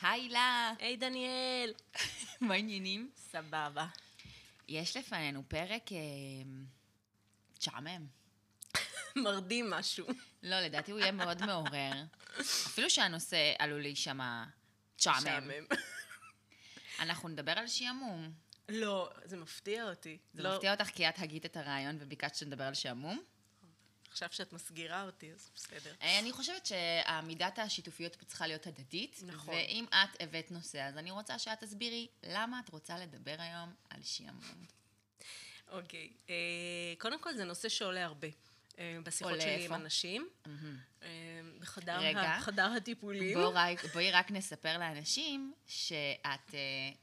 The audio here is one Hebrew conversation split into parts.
היי הילה, היי דניאל. מה העניינים? סבבה. יש לפנינו פרק אה, תשעמם. מרדים משהו. לא, לדעתי הוא יהיה מאוד מעורר. אפילו שהנושא עלול להישמע. משעמם. אנחנו נדבר על שעמום. לא, זה מפתיע אותי. זה לא, מפתיע אותך כי את הגית את הרעיון וביקשת שנדבר על שעמום? עכשיו שאת מסגירה אותי, אז בסדר. אה, אני חושבת שהמידת השיתופיות פה צריכה להיות הדדית. נכון. ואם את הבאת נושא, אז אני רוצה שאת תסבירי למה את רוצה לדבר היום על שעמום. אוקיי. אה, קודם כל, זה נושא שעולה הרבה. אה, בשיחות שלי איפה? עם אנשים. אה, בחדר רגע. ה- הטיפולים. בוא רק, בואי רק נספר לאנשים שאת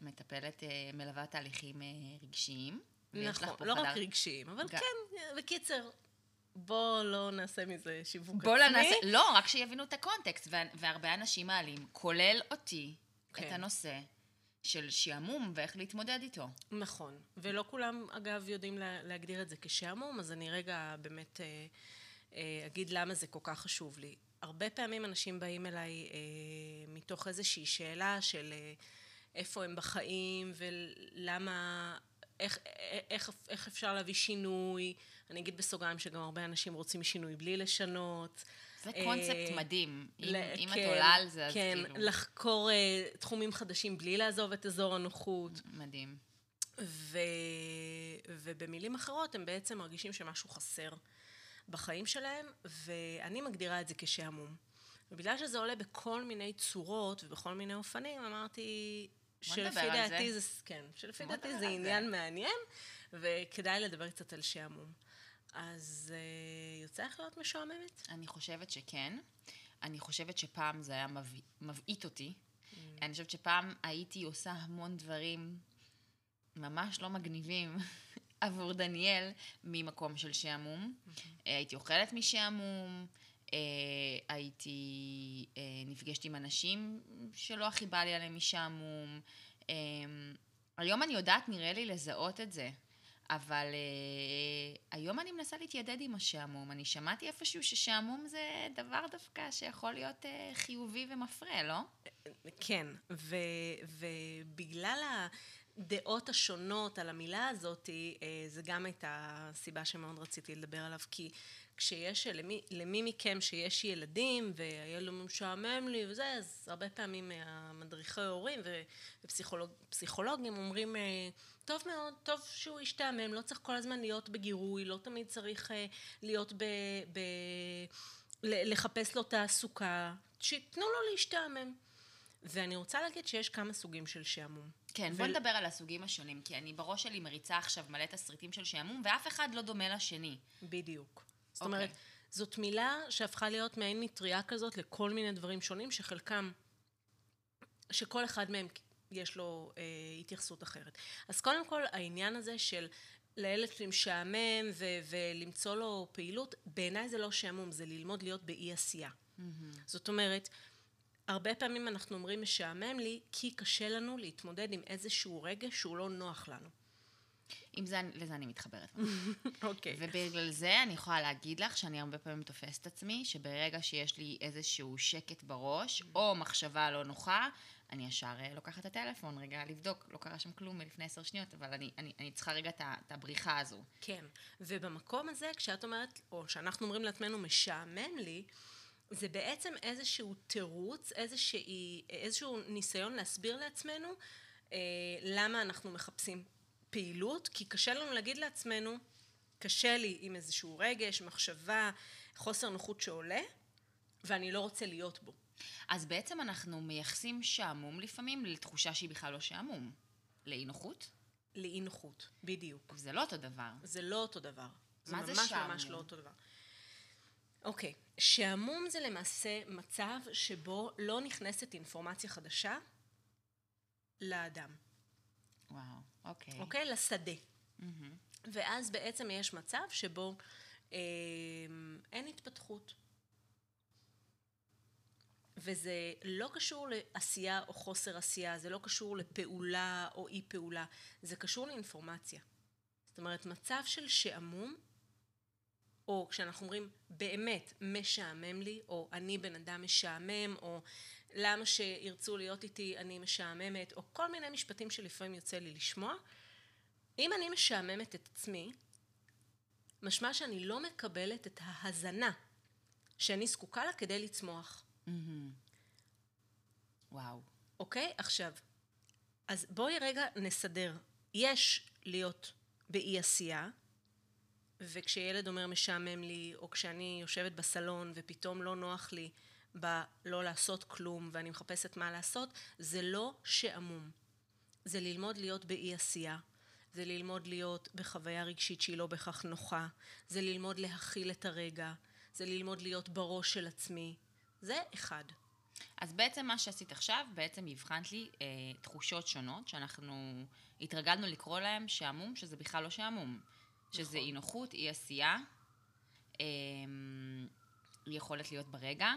מטפלת, מלווה תהליכים רגשיים. נכון, לא חדר- רק רגשיים, אבל ג- כן, בקיצר, בוא לא נעשה מזה שיווק בוא לא עצמי. נעשה, לא, רק שיבינו את הקונטקסט, וה- והרבה אנשים מעלים, כולל אותי, כן. את הנושא של שעמום ואיך להתמודד איתו. נכון, ולא כולם אגב יודעים לה, להגדיר את זה כשעמום, אז אני רגע באמת אה, אה, אגיד למה זה כל כך חשוב לי. הרבה פעמים אנשים באים אליי אה, מתוך איזושהי שאלה של אה, איפה הם בחיים ולמה, איך, איך, איך אפשר להביא שינוי. אני אגיד בסוגריים שגם הרבה אנשים רוצים שינוי בלי לשנות. זה אה, קונספט מדהים. אם, ל- אם את כן, עולה על זה, אז כן, כאילו... לחקור אה, תחומים חדשים בלי לעזוב את אזור הנוחות. מדהים. ו... ובמילים אחרות הם בעצם מרגישים שמשהו חסר בחיים שלהם, ואני מגדירה את זה כשעמום. ובגלל שזה עולה בכל מיני צורות ובכל מיני אופנים, אמרתי שלפי דעתי זה. כן, שלפי דעתי זה על זה. עניין מעניין, וכדאי לדבר קצת על שעמום. אז uh, יוצא לך להיות משועממת? אני חושבת שכן. אני חושבת שפעם זה היה מביא- מבעית אותי. Mm. אני חושבת שפעם הייתי עושה המון דברים ממש לא מגניבים עבור דניאל ממקום של שעמום. Mm-hmm. הייתי אוכלת משעמום, הייתי אה, נפגשת עם אנשים שלא הכי בא לי עליהם משעמום. אה, היום אני יודעת, נראה לי, לזהות את זה. אבל uh, היום אני מנסה להתיידד עם השעמום. אני שמעתי איפשהו ששעמום זה דבר דווקא שיכול להיות uh, חיובי ומפרה, לא? כן, ו, ובגלל הדעות השונות על המילה הזאת, אה, זה גם הייתה הסיבה שמאוד רציתי לדבר עליו, כי כשיש, למי, למי מכם שיש ילדים, והילד משעמם לי וזה, אז הרבה פעמים המדריכי הורים ופסיכולוגים אומרים, אה, טוב מאוד, טוב שהוא ישתעמם, לא צריך כל הזמן להיות בגירוי, לא תמיד צריך אה, להיות ב... ב לחפש לו תעסוקה, שייתנו לו להשתעמם. ואני רוצה להגיד שיש כמה סוגים של שעמום. כן, ו- בוא נדבר על הסוגים השונים, כי אני בראש שלי מריצה עכשיו מלא תסריטים של שעמום, ואף אחד לא דומה לשני. בדיוק. זאת אוקיי. אומרת, זאת מילה שהפכה להיות מעין מטריה כזאת לכל מיני דברים שונים, שחלקם, שכל אחד מהם יש לו אה, התייחסות אחרת. אז קודם כל, העניין הזה של לילד שלי משעמם ו- ולמצוא לו פעילות, בעיניי זה לא שעמום, זה ללמוד להיות באי עשייה. זאת אומרת, הרבה פעמים אנחנו אומרים משעמם לי, כי קשה לנו להתמודד עם איזשהו רגע שהוא לא נוח לנו. עם זה, לזה אני מתחברת. אוקיי. ובגלל זה אני יכולה להגיד לך שאני הרבה פעמים תופסת את עצמי, שברגע שיש לי איזשהו שקט בראש, או מחשבה לא נוחה, אני ישר אה, לוקחת את הטלפון, רגע לבדוק, לא קרה שם כלום מלפני עשר שניות, אבל אני, אני, אני צריכה רגע את הבריחה הזו. כן, ובמקום הזה, כשאת אומרת, או שאנחנו אומרים לעצמנו, משעמם לי, זה בעצם איזשהו תירוץ, איזושהי, איזשהו ניסיון להסביר לעצמנו אה, למה אנחנו מחפשים פעילות, כי קשה לנו להגיד לעצמנו, קשה לי עם איזשהו רגש, מחשבה, חוסר נוחות שעולה, ואני לא רוצה להיות בו. אז בעצם אנחנו מייחסים שעמום לפעמים לתחושה שהיא בכלל לא שעמום. לאי נוחות? לאי נוחות, בדיוק. זה לא אותו דבר. זה לא אותו דבר. זה מה זה ממש שעמום? ממש לא אותו דבר. אוקיי, שעמום זה למעשה מצב שבו לא נכנסת אינפורמציה חדשה לאדם, וואו, אוקיי. אוקיי? לשדה. ואז בעצם יש מצב שבו אה, אין התפתחות. וזה לא קשור לעשייה או חוסר עשייה, זה לא קשור לפעולה או אי פעולה, זה קשור לאינפורמציה. זאת אומרת, מצב של שעמום, או כשאנחנו אומרים באמת משעמם לי, או אני בן אדם משעמם, או למה שירצו להיות איתי, אני משעממת, או כל מיני משפטים שלפעמים יוצא לי לשמוע. אם אני משעממת את עצמי, משמע שאני לא מקבלת את ההזנה שאני זקוקה לה כדי לצמוח. וואו. אוקיי? עכשיו, אז בואי רגע נסדר. יש להיות באי עשייה, וכשילד אומר משעמם לי, או כשאני יושבת בסלון ופתאום לא נוח לי בלא לעשות כלום ואני מחפשת מה לעשות, זה לא שעמום. זה ללמוד להיות באי עשייה. זה ללמוד להיות בחוויה רגשית שהיא לא בהכרח נוחה. זה ללמוד להכיל את הרגע. זה ללמוד להיות בראש של עצמי. זה אחד. אז בעצם מה שעשית עכשיו, בעצם הבחנת לי אה, תחושות שונות, שאנחנו התרגלנו לקרוא להם שעמום, שזה בכלל לא שעמום. שזה נכון. אי נוחות, אי עשייה, אה, יכולת להיות ברגע,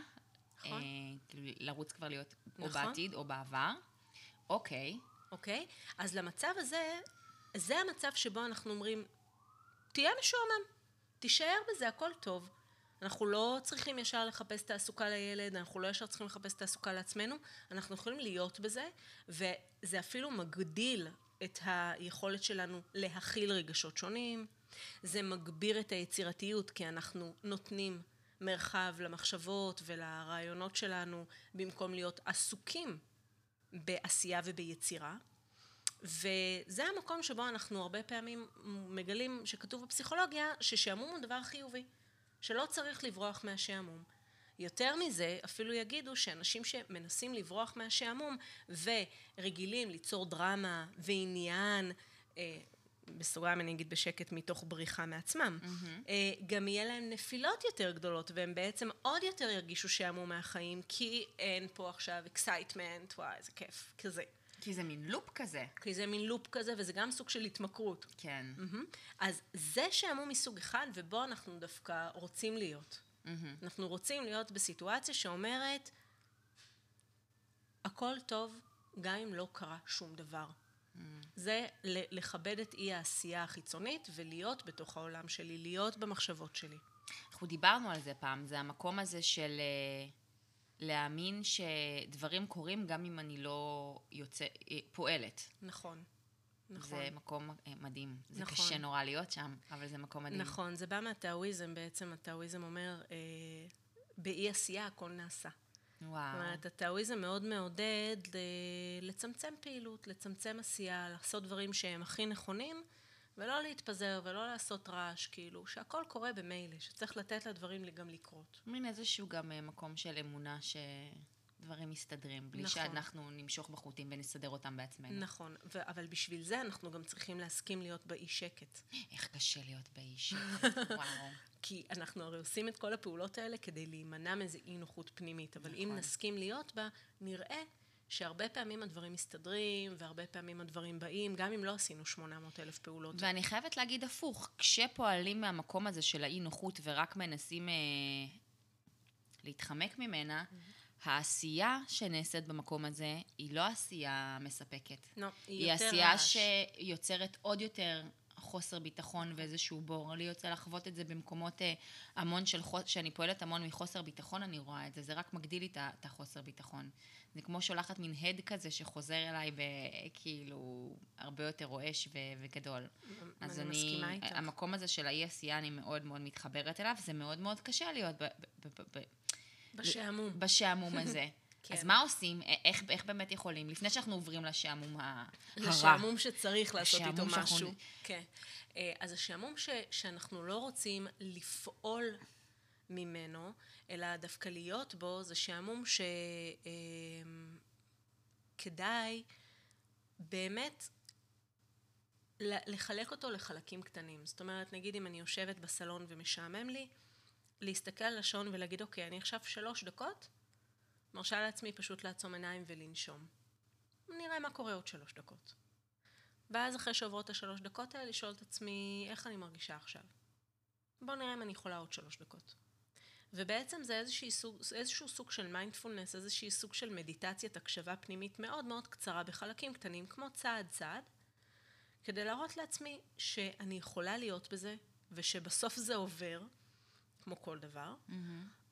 נכון. אה, כאילו לרוץ כבר להיות או נכון. בעתיד או בעבר. אוקיי, אוקיי? אז למצב הזה, זה המצב שבו אנחנו אומרים, תהיה משועמם, תישאר בזה, הכל טוב. אנחנו לא צריכים ישר לחפש תעסוקה לילד, אנחנו לא ישר צריכים לחפש תעסוקה לעצמנו, אנחנו יכולים להיות בזה, וזה אפילו מגדיל את היכולת שלנו להכיל רגשות שונים, זה מגביר את היצירתיות, כי אנחנו נותנים מרחב למחשבות ולרעיונות שלנו, במקום להיות עסוקים בעשייה וביצירה. וזה המקום שבו אנחנו הרבה פעמים מגלים שכתוב בפסיכולוגיה ששעמום הוא דבר חיובי, שלא צריך לברוח מהשעמום. יותר מזה, אפילו יגידו שאנשים שמנסים לברוח מהשעמום ורגילים ליצור דרמה ועניין, אה, בסוגריים אני אגיד בשקט מתוך בריחה מעצמם, mm-hmm. גם יהיה להם נפילות יותר גדולות והם בעצם עוד יותר ירגישו שעמום מהחיים כי אין פה עכשיו excitement, וואי איזה כיף, כזה. כי זה מין לופ כזה. כי זה מין לופ כזה וזה גם סוג של התמכרות. כן. מהמם. אז זה שעמום מסוג אחד ובו אנחנו דווקא רוצים להיות. אנחנו רוצים להיות בסיטואציה שאומרת הכל טוב גם אם לא קרה שום דבר. זה לכבד את אי העשייה החיצונית ולהיות בתוך העולם שלי, להיות במחשבות שלי. אנחנו דיברנו על זה פעם, זה המקום הזה של אה, להאמין שדברים קורים גם אם אני לא יוצא, אה, פועלת. נכון. נכון. זה מקום אה, מדהים. זה נכון. קשה נורא להיות שם, אבל זה מקום מדהים. נכון, זה בא מהטאואיזם בעצם, הטאואיזם אומר, אה, באי עשייה הכל נעשה. וואו. זאת אומרת, הטאואיזם מאוד מעודד ל- לצמצם פעילות, לצמצם עשייה, לעשות דברים שהם הכי נכונים, ולא להתפזר ולא לעשות רעש, כאילו, שהכל קורה במילא, שצריך לתת לדברים גם לקרות. מין איזשהו גם אה, מקום של אמונה שדברים מסתדרים, בלי נכון. שאנחנו נמשוך בחוטים ונסדר אותם בעצמנו. נכון, ו- אבל בשביל זה אנחנו גם צריכים להסכים להיות באי שקט. איך קשה להיות באיש. וואו. כי אנחנו הרי עושים את כל הפעולות האלה כדי להימנע מאיזו אי נוחות פנימית, אבל אם נכון. נסכים להיות בה, נראה שהרבה פעמים הדברים מסתדרים, והרבה פעמים הדברים באים, גם אם לא עשינו 800 אלף פעולות. ואני חייבת להגיד הפוך, כשפועלים מהמקום הזה של האי נוחות ורק מנסים אה, להתחמק ממנה, העשייה שנעשית במקום הזה היא לא עשייה מספקת. לא, היא יותר עשייה רעש. שיוצרת עוד יותר חוסר ביטחון ואיזשהו בור. לי יוצא לחוות את זה במקומות אה, המון של חוסר, שאני פועלת המון מחוסר ביטחון, אני רואה את זה, זה רק מגדיל לי את החוסר ביטחון. זה כמו שולחת מין הד כזה שחוזר אליי בכאילו הרבה יותר רועש ו- וגדול. אז אני אני, מסכימה איתך. המקום הזה של האי עשייה, אני מאוד מאוד מתחברת אליו, זה מאוד מאוד קשה להיות ב- ב- ב- בשעמום. בשעמום הזה. כן. אז מה עושים? איך, איך באמת יכולים? לפני שאנחנו עוברים לשעמום ה- הרע. לשעמום שצריך לעשות איתו השעמום שאנחנו- משהו. כן. אה, אז השעמום ש, שאנחנו לא רוצים לפעול ממנו, אלא דווקא להיות בו, זה שעמום שכדאי באמת ל- לחלק אותו לחלקים קטנים. זאת אומרת, נגיד אם אני יושבת בסלון ומשעמם לי, להסתכל על השעון ולהגיד, אוקיי, אני עכשיו שלוש דקות, מרשה לעצמי פשוט לעצום עיניים ולנשום. נראה מה קורה עוד שלוש דקות. ואז אחרי שעוברות השלוש דקות האלה, לשאול את עצמי, איך אני מרגישה עכשיו? בואו נראה אם אני יכולה עוד שלוש דקות. ובעצם זה סוג, איזשהו סוג של מיינדפולנס, איזשהו סוג של מדיטציית הקשבה פנימית מאוד מאוד קצרה בחלקים קטנים, כמו צעד צעד, כדי להראות לעצמי שאני יכולה להיות בזה, ושבסוף זה עובר, כמו כל דבר,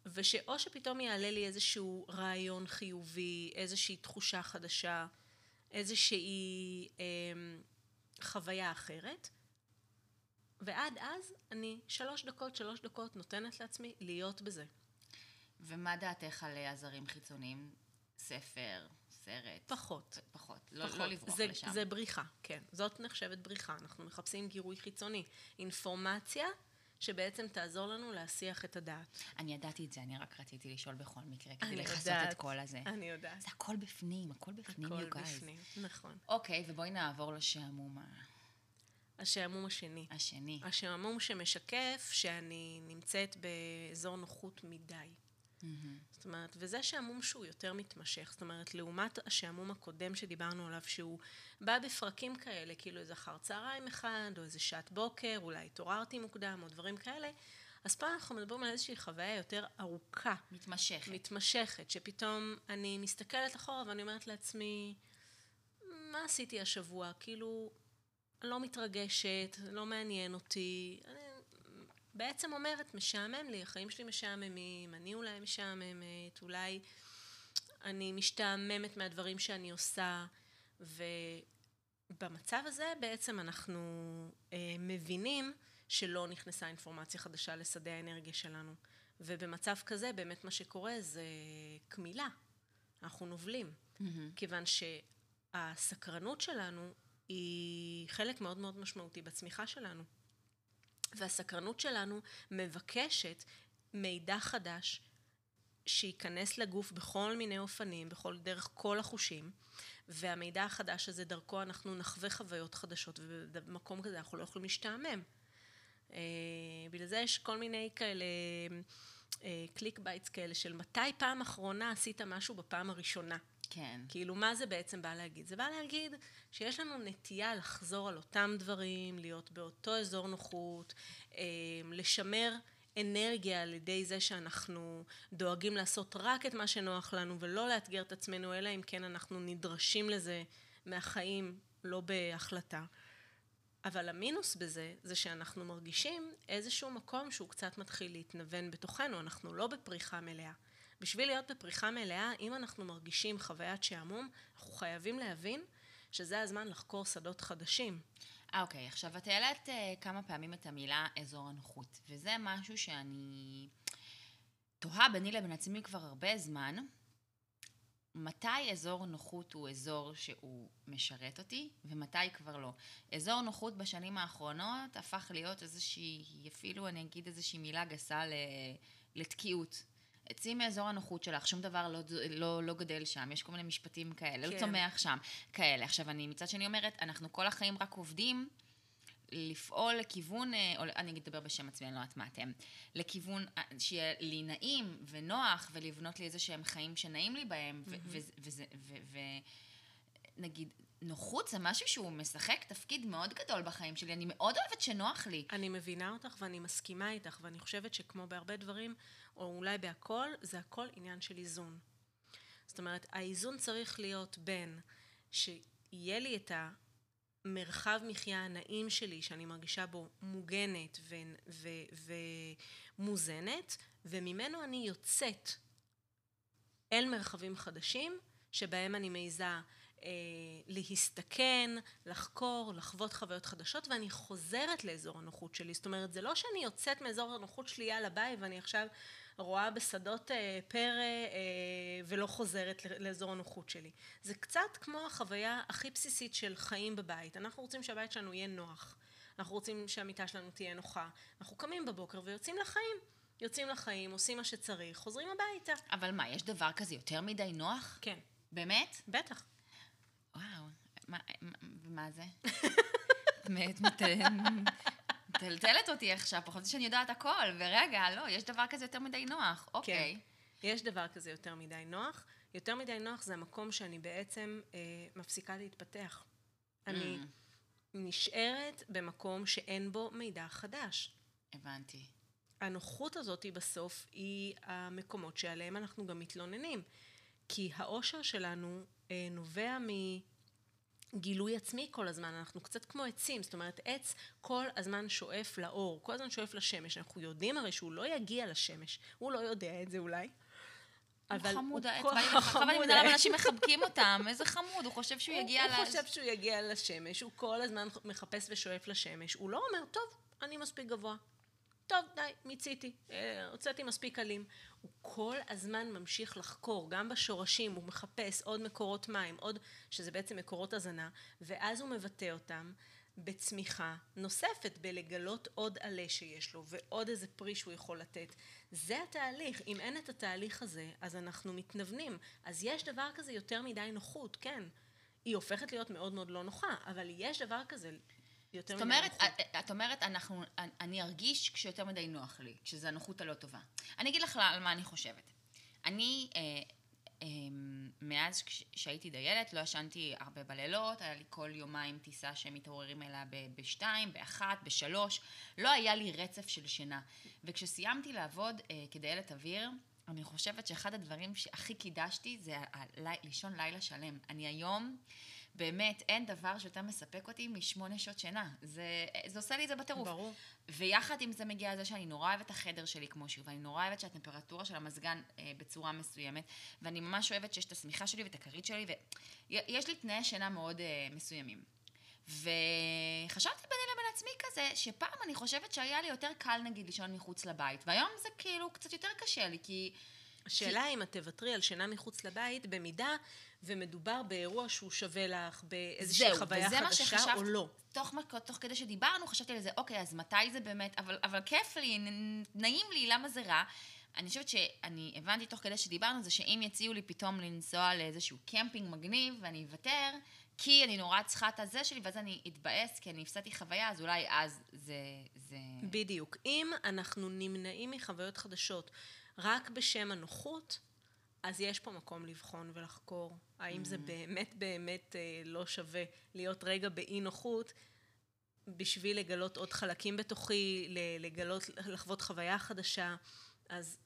ושאו שפתאום יעלה לי איזשהו רעיון חיובי, איזושהי תחושה חדשה, איזושהי אה, חוויה אחרת, ועד אז אני שלוש דקות, שלוש דקות נותנת לעצמי להיות בזה. ומה דעתך על עזרים חיצוניים? ספר, סרט? פחות. פחות. לא, פחות. לא לברוח זה, לשם. זה בריחה, כן. זאת נחשבת בריחה. אנחנו מחפשים גירוי חיצוני. אינפורמציה שבעצם תעזור לנו להסיח את הדעת. אני ידעתי את זה, אני רק רציתי לשאול בכל מקרה, כדי לכסות. את כל הזה. אני יודעת. זה הכל בפנים, הכל בפנים, הכל you guys. בפנים, נכון. אוקיי, ובואי נעבור לשעמום ה- השעמום השני. השני. השעמום שמשקף שאני נמצאת באזור נוחות מדי. מהמם. זאת אומרת, וזה שעמום שהוא יותר מתמשך. זאת אומרת, לעומת השעמום הקודם שדיברנו עליו, שהוא בא בפרקים כאלה, כאילו איזה אחר צהריים אחד, או איזה שעת בוקר, אולי התעוררתי מוקדם, או דברים כאלה, אז פה אנחנו מדברים על איזושהי חוויה יותר ארוכה, מתמשכת. מתמשכת, שפתאום אני מסתכלת אחורה ואני אומרת לעצמי, מה עשיתי השבוע? כאילו, לא מתרגשת, לא מעניין אותי. אני בעצם אומרת, משעמם לי, החיים שלי משעממים, אני אולי משעממת, אולי אני משתעממת מהדברים שאני עושה, ובמצב הזה בעצם אנחנו אה, מבינים שלא נכנסה אינפורמציה חדשה לשדה האנרגיה שלנו. ובמצב כזה באמת מה שקורה זה קמילה. אנחנו נובלים. מהמם. כיוון שהסקרנות שלנו היא חלק מאוד מאוד משמעותי בצמיחה שלנו. והסקרנות שלנו מבקשת מידע חדש שייכנס לגוף בכל מיני אופנים, בכל דרך כל החושים, והמידע החדש הזה דרכו אנחנו נחווה חוויות חדשות, ובמקום כזה אנחנו לא יכולים להשתעמם. אה, בגלל זה יש כל מיני כאלה click baits כאלה של מתי פעם אחרונה עשית משהו בפעם הראשונה. כן. כאילו, מה זה בעצם בא להגיד? זה בא להגיד שיש לנו נטייה לחזור על אותם דברים, להיות באותו אזור נוחות, אה, לשמר אנרגיה על ידי זה שאנחנו דואגים לעשות רק את מה שנוח לנו ולא לאתגר את עצמנו, אלא אם כן אנחנו נדרשים לזה מהחיים, לא בהחלטה. אבל המינוס בזה, זה שאנחנו מרגישים איזשהו מקום שהוא קצת מתחיל להתנוון בתוכנו, אנחנו לא בפריחה מלאה. בשביל להיות בפריחה מלאה, אם אנחנו מרגישים חוויית שעמום, אנחנו חייבים להבין שזה הזמן לחקור שדות חדשים. אה, אוקיי, עכשיו את העלית אה, כמה פעמים את המילה אזור הנוחות, וזה משהו שאני תוהה ביני לבין עצמי כבר הרבה זמן. מתי אזור נוחות הוא אזור שהוא משרת אותי, ומתי כבר לא. אזור נוחות בשנים האחרונות הפך להיות איזושהי, אפילו אני אגיד איזושהי מילה גסה לתקיעות. צאי מאזור הנוחות שלך, שום דבר לא, לא, לא גדל שם, יש כל מיני משפטים כאלה, כן. לא צומח שם, כאלה. עכשיו, אני מצד שני אומרת, אנחנו כל החיים רק עובדים לפעול לכיוון, אה, או אני אדבר בשם עצמי, אני לא יודעת מה אתם, לכיוון אה, שיהיה לי נעים ונוח, ולבנות לי איזה שהם חיים שנעים לי בהם, ו- וזה- וזה, ו- ו- נגיד, נוחות זה משהו שהוא משחק תפקיד מאוד גדול בחיים שלי, אני מאוד אוהבת שנוח לי. אני מבינה אותך ואני מסכימה איתך, ואני חושבת שכמו בהרבה דברים, או אולי בהכל, זה הכל עניין של איזון. זאת אומרת, האיזון צריך להיות בין שיהיה לי את המרחב מחיה הנעים שלי, שאני מרגישה בו מוגנת ומוזנת, וממנו אני יוצאת אל מרחבים חדשים, שבהם אני מעיזה להסתכן, לחקור, לחוות חוויות חדשות, ואני חוזרת לאזור הנוחות שלי. זאת אומרת, זה לא שאני יוצאת מאזור הנוחות שלי, יאללה ביי, ואני עכשיו רואה בשדות אה, פרא אה, ולא חוזרת לאזור הנוחות שלי. זה קצת כמו החוויה הכי בסיסית של חיים בבית. אנחנו רוצים שהבית שלנו יהיה נוח. אנחנו רוצים שהמיטה שלנו תהיה נוחה. אנחנו קמים בבוקר ויוצאים לחיים. יוצאים לחיים, עושים מה שצריך, חוזרים הביתה. אבל מה, יש דבר כזה יותר מדי נוח? כן, באמת? בטח. מה, זה? את מטלטלת אותי עכשיו, פחות שאני יודעת הכל, ורגע, לא, יש דבר כזה יותר מדי נוח, אוקיי. יש דבר כזה יותר מדי נוח. יותר מדי נוח זה המקום שאני בעצם אה, מפסיקה להתפתח. אני Mm. נשארת במקום שאין בו מידע חדש. הבנתי. הנוחות הזאת היא בסוף היא המקומות שעליהם אנחנו גם מתלוננים. כי האושר שלנו אה, נובע גילוי עצמי כל הזמן, אנחנו קצת כמו עצים, זאת אומרת עץ כל הזמן שואף לאור, כל הזמן שואף לשמש, אנחנו יודעים הרי שהוא לא יגיע לשמש, הוא לא יודע את זה אולי. אבל הוא חמוד העץ, אני מבינה למה אנשים מחבקים אותם, איזה חמוד, הוא חושב שהוא יגיע ל... הוא חושב שהוא יגיע לשמש, הוא כל הזמן מחפש ושואף לשמש, הוא לא אומר, טוב, אני מספיק גבוה, טוב, די, מיציתי, אה, הוצאתי מספיק אלים. הוא כל הזמן ממשיך לחקור, גם בשורשים, הוא מחפש עוד מקורות מים, עוד, שזה בעצם מקורות הזנה, ואז הוא מבטא אותם בצמיחה נוספת, בלגלות עוד עלה שיש לו, ועוד איזה פרי שהוא יכול לתת. זה התהליך. אם אין את התהליך הזה, אז אנחנו מתנוונים. אז יש דבר כזה יותר מדי נוחות, כן. היא הופכת להיות מאוד מאוד לא נוחה, אבל יש דבר כזה יותר מדי אומרת. את, את אומרת, אנחנו, אני ארגיש כשיותר מדי נוח לי, כשזה הנוחות הלא טובה. אני אגיד לך על מה אני חושבת. אני, אה, אה, מאז שהייתי דיילת, לא ישנתי הרבה בלילות, היה לי כל יומיים טיסה שהם מתעוררים אליה בשתיים, באחת, בשלוש. לא היה לי רצף של שינה. וכשסיימתי לעבוד אה, כדיילת אוויר, אני חושבת שאחד הדברים שהכי קידשתי זה לישון לילה שלם. אני היום... באמת, אין דבר שיותר מספק אותי משמונה שעות שינה. זה, זה עושה לי את זה בטירוף. ברור. ויחד עם זה מגיע לזה שאני נורא אוהבת את החדר שלי כמו שהוא, ואני נורא אוהבת שהטמפרטורה של המזגן אה, בצורה מסוימת, ואני ממש אוהבת שיש את השמיכה שלי ואת הכרית שלי, ויש לי תנאי שינה מאוד אה, מסוימים. וחשבתי ביני לבין עצמי כזה, שפעם אני חושבת שהיה לי יותר קל נגיד לישון מחוץ לבית, והיום זה כאילו קצת יותר קשה לי, כי... השאלה. אם את תוותרי על שינה מחוץ לבית, במידה ומדובר באירוע שהוא שווה לך, באיזושהי זהו, חוויה חדשה שחשבת, או לא. תוך, תוך כדי שדיברנו, חשבתי על זה, אוקיי, אז מתי זה באמת, אבל, אבל כיף לי, נעים לי, למה זה רע? אני חושבת שאני הבנתי תוך כדי שדיברנו, זה שאם יציעו לי פתאום לנסוע לאיזשהו קמפינג מגניב, ואני אוותר, כי אני נורא צריכה את הזה שלי, ואז אני אתבאס, כי אני הפסדתי חוויה, אז אולי אז זה... זה... בדיוק. אם אנחנו נמנעים מחוויות חדשות רק בשם הנוחות, אז יש פה מקום לבחון ולחקור. האם mm. זה באמת באמת אה, לא שווה להיות רגע באי נוחות בשביל לגלות עוד חלקים בתוכי, לגלות, לחוות חוויה חדשה. אז,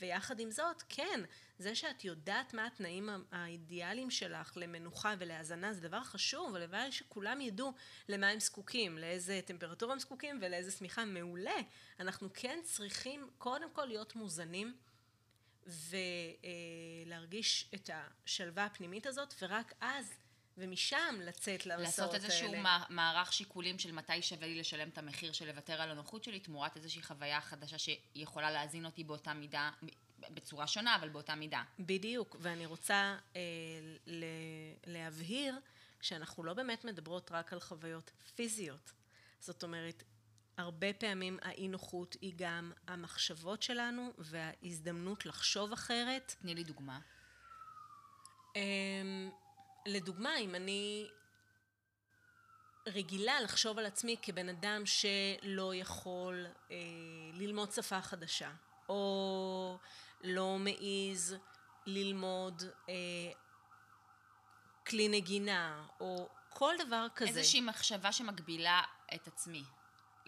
ויחד עם זאת, כן, זה שאת יודעת מה התנאים האידיאליים שלך למנוחה ולהאזנה זה דבר חשוב, הלוואי שכולם ידעו למה הם זקוקים, לאיזה טמפרטורה הם זקוקים ולאיזה שמיכה מעולה. אנחנו כן צריכים קודם כל להיות מוזנים. ולהרגיש את השלווה הפנימית הזאת, ורק אז, ומשם לצאת למסעות האלה. לעשות איזשהו מערך שיקולים של מתי שווה לי לשלם את המחיר של לוותר על הנוחות שלי, תמורת איזושהי חוויה חדשה שיכולה להזין אותי באותה מידה, בצורה שונה, אבל באותה מידה. בדיוק, ואני רוצה אה, להבהיר שאנחנו לא באמת מדברות רק על חוויות פיזיות. זאת אומרת, הרבה פעמים האי נוחות היא גם המחשבות שלנו וההזדמנות לחשוב אחרת. תני לי דוגמה. Um, לדוגמה, אם אני רגילה לחשוב על עצמי כבן אדם שלא יכול uh, ללמוד שפה חדשה, או לא מעז ללמוד uh, כלי נגינה, או כל דבר כזה. איזושהי מחשבה שמגבילה את עצמי.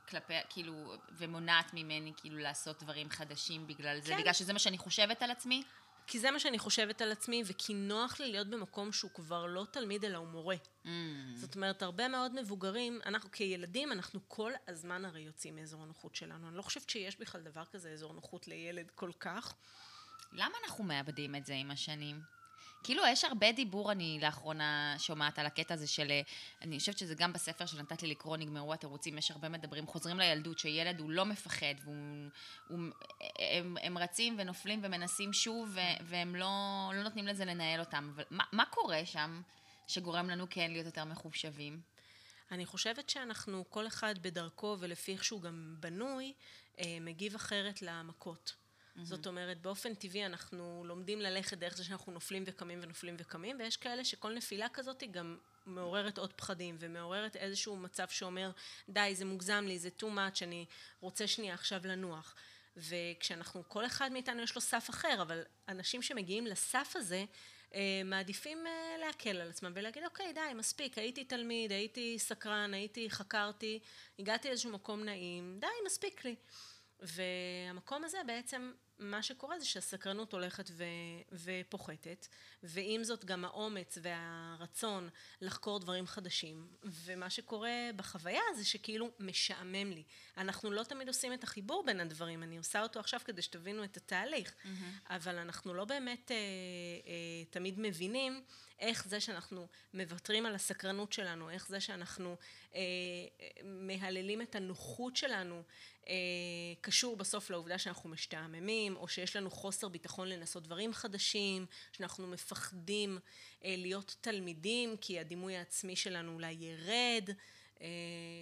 כלפי, כאילו, ומונעת ממני כאילו לעשות דברים חדשים בגלל זה, כן. בגלל שזה מה שאני חושבת על עצמי? כי זה מה שאני חושבת על עצמי, וכי נוח לי להיות במקום שהוא כבר לא תלמיד אלא הוא מורה. Mm. זאת אומרת, הרבה מאוד מבוגרים, אנחנו כילדים, אנחנו כל הזמן הרי יוצאים מאזור הנוחות שלנו. אני לא חושבת שיש בכלל דבר כזה אזור נוחות לילד כל כך. למה אנחנו מאבדים את זה עם השנים? כאילו, יש הרבה דיבור, אני לאחרונה שומעת על הקטע הזה של, אני חושבת שזה גם בספר שנתת לי לקרוא, נגמרו התירוצים, יש הרבה מדברים, חוזרים לילדות, שילד הוא לא מפחד, והם הם רצים ונופלים ומנסים שוב, ו, והם לא, לא נותנים לזה לנהל אותם. אבל מה, מה קורה שם שגורם לנו כן להיות יותר מחושבים? אני חושבת שאנחנו, כל אחד בדרכו ולפי איך שהוא גם בנוי, אה, מגיב אחרת למכות. Mm-hmm. זאת אומרת, באופן טבעי אנחנו לומדים ללכת דרך זה שאנחנו נופלים וקמים ונופלים וקמים, ויש כאלה שכל נפילה כזאת היא גם מעוררת עוד פחדים, ומעוררת איזשהו מצב שאומר, די, זה מוגזם לי, זה too much, אני רוצה שנייה עכשיו לנוח. וכשאנחנו, כל אחד מאיתנו יש לו סף אחר, אבל אנשים שמגיעים לסף הזה, אה, מעדיפים אה, להקל על עצמם ולהגיד, אוקיי, די, מספיק, הייתי תלמיד, הייתי סקרן, הייתי, חקרתי, הגעתי לאיזשהו מקום נעים, די, מספיק לי. והמקום הזה בעצם מה שקורה זה שהסקרנות הולכת ו, ופוחתת, ועם זאת גם האומץ והרצון לחקור דברים חדשים, ומה שקורה בחוויה זה שכאילו משעמם לי. אנחנו לא תמיד עושים את החיבור בין הדברים, אני עושה אותו עכשיו כדי שתבינו את התהליך, mm-hmm. אבל אנחנו לא באמת אה, אה, תמיד מבינים איך זה שאנחנו מוותרים על הסקרנות שלנו, איך זה שאנחנו אה, מהללים את הנוחות שלנו, אה, קשור בסוף לעובדה שאנחנו משתעממים, או שיש לנו חוסר ביטחון לנסות דברים חדשים, שאנחנו מפחדים אה, להיות תלמידים כי הדימוי העצמי שלנו אולי ירד. אה,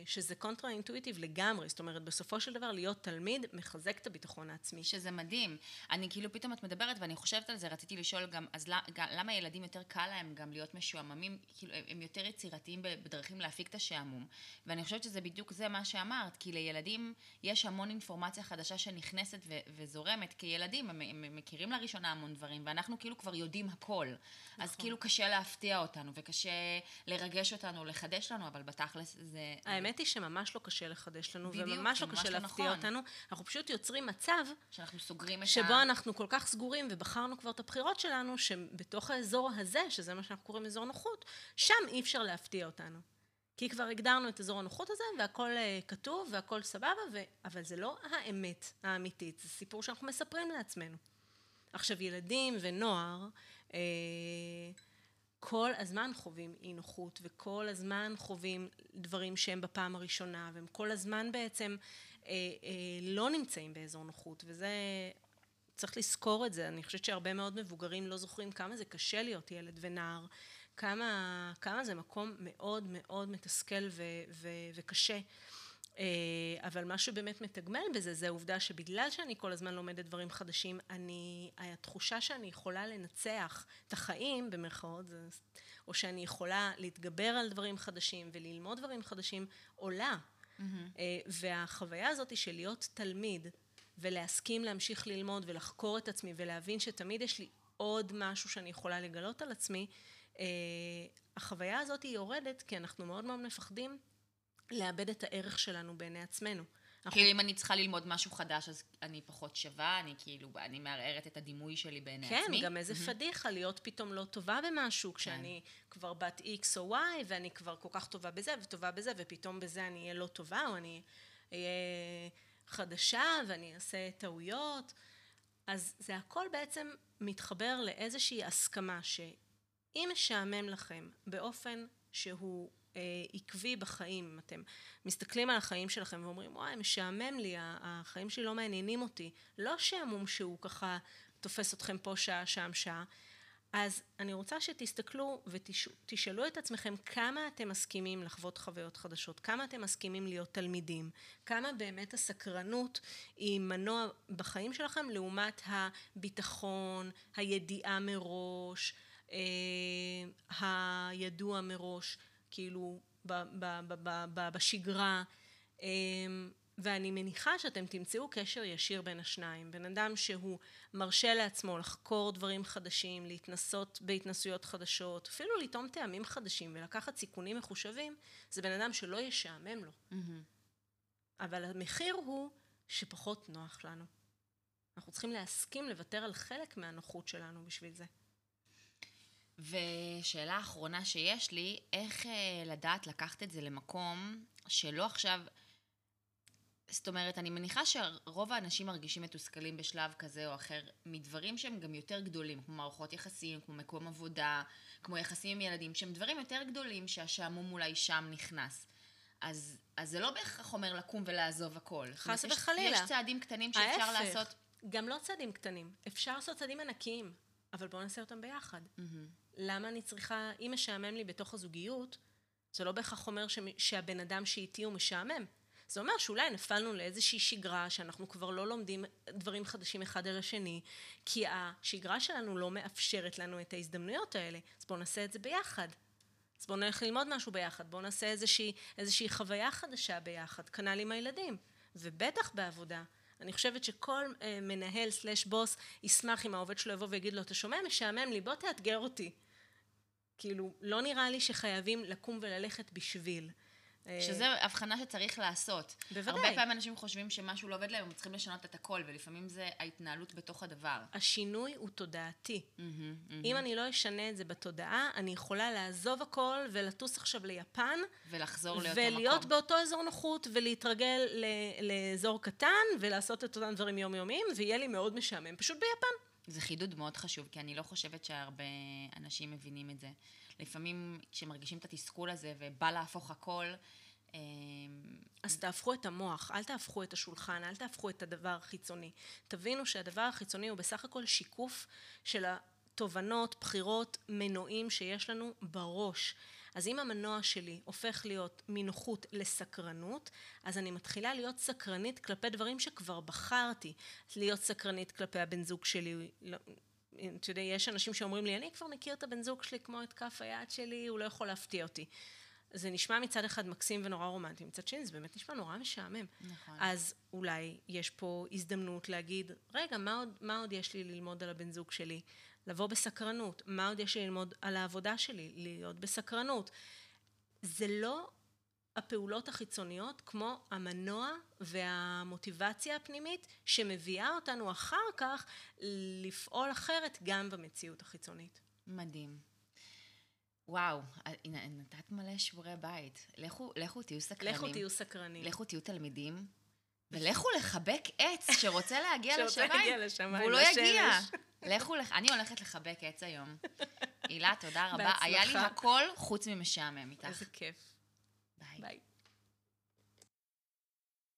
שזה קונטרה אינטואיטיב לגמרי, זאת אומרת בסופו של דבר להיות תלמיד מחזק את הביטחון העצמי. שזה מדהים. אני כאילו פתאום את מדברת ואני חושבת על זה, רציתי לשאול גם, אז למה ילדים יותר קל להם גם להיות משועממים, כאילו הם יותר יצירתיים בדרכים להפיק את השעמום. ואני חושבת שזה בדיוק זה מה שאמרת, כי לילדים יש המון אינפורמציה חדשה שנכנסת ו- וזורמת, כי ילדים הם, הם מכירים לראשונה המון דברים, ואנחנו כאילו כבר יודעים הכל. נכון. אז כאילו קשה להפתיע אותנו וקשה לרגש אותנו, לחדש לנו, אבל בתכלס זה... האמת היא שממש לא קשה לחדש לנו, בדיוק, וממש לא קשה לא להפתיע נכון. אותנו. אנחנו פשוט יוצרים מצב... שאנחנו סוגרים את ה... שבו אנחנו כל כך סגורים, ובחרנו כבר את הבחירות שלנו, שבתוך האזור הזה, שזה מה שאנחנו קוראים אזור נוחות, שם אי אפשר להפתיע אותנו. כי כבר הגדרנו את אזור הנוחות הזה, והכל uh, כתוב, והכל סבבה, ו... אבל זה לא האמת האמיתית, זה סיפור שאנחנו מספרים לעצמנו. עכשיו, ילדים ונוער, אה, כל הזמן חווים אי נוחות וכל הזמן חווים דברים שהם בפעם הראשונה והם כל הזמן בעצם אה, אה, לא נמצאים באזור נוחות וזה צריך לזכור את זה. אני חושבת שהרבה מאוד מבוגרים לא זוכרים כמה זה קשה להיות ילד ונער כמה, כמה זה מקום מאוד מאוד מתסכל ו, ו, וקשה אבל מה שבאמת מתגמל בזה זה העובדה שבגלל שאני כל הזמן לומדת דברים חדשים, אני, התחושה שאני יכולה לנצח את החיים במרכאות, או שאני יכולה להתגבר על דברים חדשים וללמוד דברים חדשים, עולה. Mm-hmm. והחוויה הזאת של להיות תלמיד ולהסכים להמשיך ללמוד ולחקור את עצמי ולהבין שתמיד יש לי עוד משהו שאני יכולה לגלות על עצמי, אה, החוויה הזאת היא יורדת כי אנחנו מאוד מאוד מפחדים לאבד את הערך שלנו בעיני עצמנו. כאילו אם אני צריכה ללמוד משהו חדש, אז אני פחות שווה, אני כאילו, אני מערערת את הדימוי שלי בעיני כן, עצמי. כן, גם איזה mm-hmm. פדיחה להיות פתאום לא טובה במשהו, כן. כשאני כבר בת X או Y, ואני כבר כל כך טובה בזה וטובה בזה, ופתאום בזה אני אהיה לא טובה, או אני אהיה חדשה, ואני אעשה טעויות. אז זה הכל בעצם מתחבר לאיזושהי הסכמה, שאם משעמם לכם באופן שהוא עקבי בחיים, אם אתם מסתכלים על החיים שלכם ואומרים וואי משעמם לי, החיים שלי לא מעניינים אותי, לא שעמום שהוא ככה תופס אתכם פה שעה, שם שעה, אז אני רוצה שתסתכלו ותשאלו את עצמכם כמה אתם מסכימים לחוות חוויות חדשות, כמה אתם מסכימים להיות תלמידים, כמה באמת הסקרנות היא מנוע בחיים שלכם לעומת הביטחון, הידיעה מראש, אה, הידוע מראש. כאילו ב, ב, ב, ב, ב, בשגרה אמ, ואני מניחה שאתם תמצאו קשר ישיר בין השניים. בן אדם שהוא מרשה לעצמו לחקור דברים חדשים, להתנסות בהתנסויות חדשות, אפילו לטעום טעמים חדשים ולקחת סיכונים מחושבים, זה בן אדם שלא ישעמם לו. Mm-hmm. אבל המחיר הוא שפחות נוח לנו. אנחנו צריכים להסכים לוותר על חלק מהנוחות שלנו בשביל זה. ושאלה אחרונה שיש לי, איך אה, לדעת לקחת את זה למקום שלא עכשיו... זאת אומרת, אני מניחה שרוב האנשים מרגישים מתוסכלים בשלב כזה או אחר מדברים שהם גם יותר גדולים, כמו מערכות יחסים, כמו מקום עבודה, כמו יחסים עם ילדים, שהם דברים יותר גדולים שהשעמום אולי שם נכנס. אז, אז זה לא בהכרח אומר לקום ולעזוב הכל. חס וחלילה. יש צעדים קטנים שאפשר ההפך, לעשות. גם לא צעדים קטנים, אפשר לעשות צעדים ענקיים, אבל בואו נעשה אותם ביחד. Mm-hmm. למה אני צריכה, אם משעמם לי בתוך הזוגיות, זה לא בהכרח אומר שהבן אדם שאיתי הוא משעמם. זה אומר שאולי נפלנו לאיזושהי שגרה שאנחנו כבר לא לומדים דברים חדשים אחד על השני, כי השגרה שלנו לא מאפשרת לנו את ההזדמנויות האלה. אז בואו נעשה את זה ביחד. אז בואו נלך ללמוד משהו ביחד, בואו נעשה איזושהי, איזושהי חוויה חדשה ביחד, כנ"ל עם הילדים. ובטח בעבודה. אני חושבת שכל אה, מנהל סלש בוס ישמח אם העובד שלו יבוא ויגיד לו, אתה שומע? משעמם לי, בוא תאתגר אותי. כאילו, לא נראה לי שחייבים לקום וללכת בשביל. אה, שזה הבחנה שצריך לעשות. בוודאי. הרבה פעמים אנשים חושבים שמשהו לא עובד להם, הם צריכים לשנות את הכל, ולפעמים זה ההתנהלות בתוך הדבר. השינוי הוא תודעתי. מהמם, מהמם. אם אני לא אשנה את זה בתודעה, אני יכולה לעזוב הכל ולטוס עכשיו ליפן, ולחזור לאותו ולהיות מקום. באותו אזור נוחות, ולהתרגל ל- לאזור קטן, ולעשות את אותם דברים יומיומיים, ויהיה לי מאוד משעמם. פשוט ביפן. זה חידוד מאוד חשוב, כי אני לא חושבת שהרבה אנשים מבינים את זה. לפעמים כשמרגישים את התסכול הזה ובא להפוך הכל, אה, אז תהפכו את המוח, אל תהפכו את השולחן, אל תהפכו את הדבר החיצוני. תבינו שהדבר החיצוני הוא בסך הכל שיקוף של התובנות, בחירות, מנועים שיש לנו בראש. אז אם המנוע שלי הופך להיות מנוחות לסקרנות, אז אני מתחילה להיות סקרנית כלפי דברים שכבר בחרתי. להיות סקרנית כלפי הבן זוג שלי, לא- אתה יודע, יש אנשים שאומרים לי, אני כבר מכיר את הבן זוג שלי כמו את כף היד שלי, הוא לא יכול להפתיע אותי. זה נשמע מצד אחד מקסים ונורא רומנטי, מצד שני זה באמת נשמע נורא משעמם. נכון. אז אולי יש פה הזדמנות להגיד, רגע, מה עוד, מה עוד יש לי ללמוד על הבן זוג שלי? לבוא בסקרנות. מה עוד יש לי ללמוד על העבודה שלי? להיות בסקרנות. זה לא הפעולות החיצוניות כמו המנוע והמוטיבציה הפנימית שמביאה אותנו אחר כך לפעול אחרת גם במציאות החיצונית. מדהים. וואו, אה, נתת מלא שבורי בית. לכו, לכו תהיו סקרנים. לכו תהיו סקרנים. לכו תהיו תלמידים. ולכו לחבק עץ שרוצה להגיע לשמיים. והוא לא. יגיע. לכו. אני הולכת לחבק עץ היום. הילה, תודה רבה. היה לי הכל חוץ ממשעמם איתך. איזה כיף. ביי.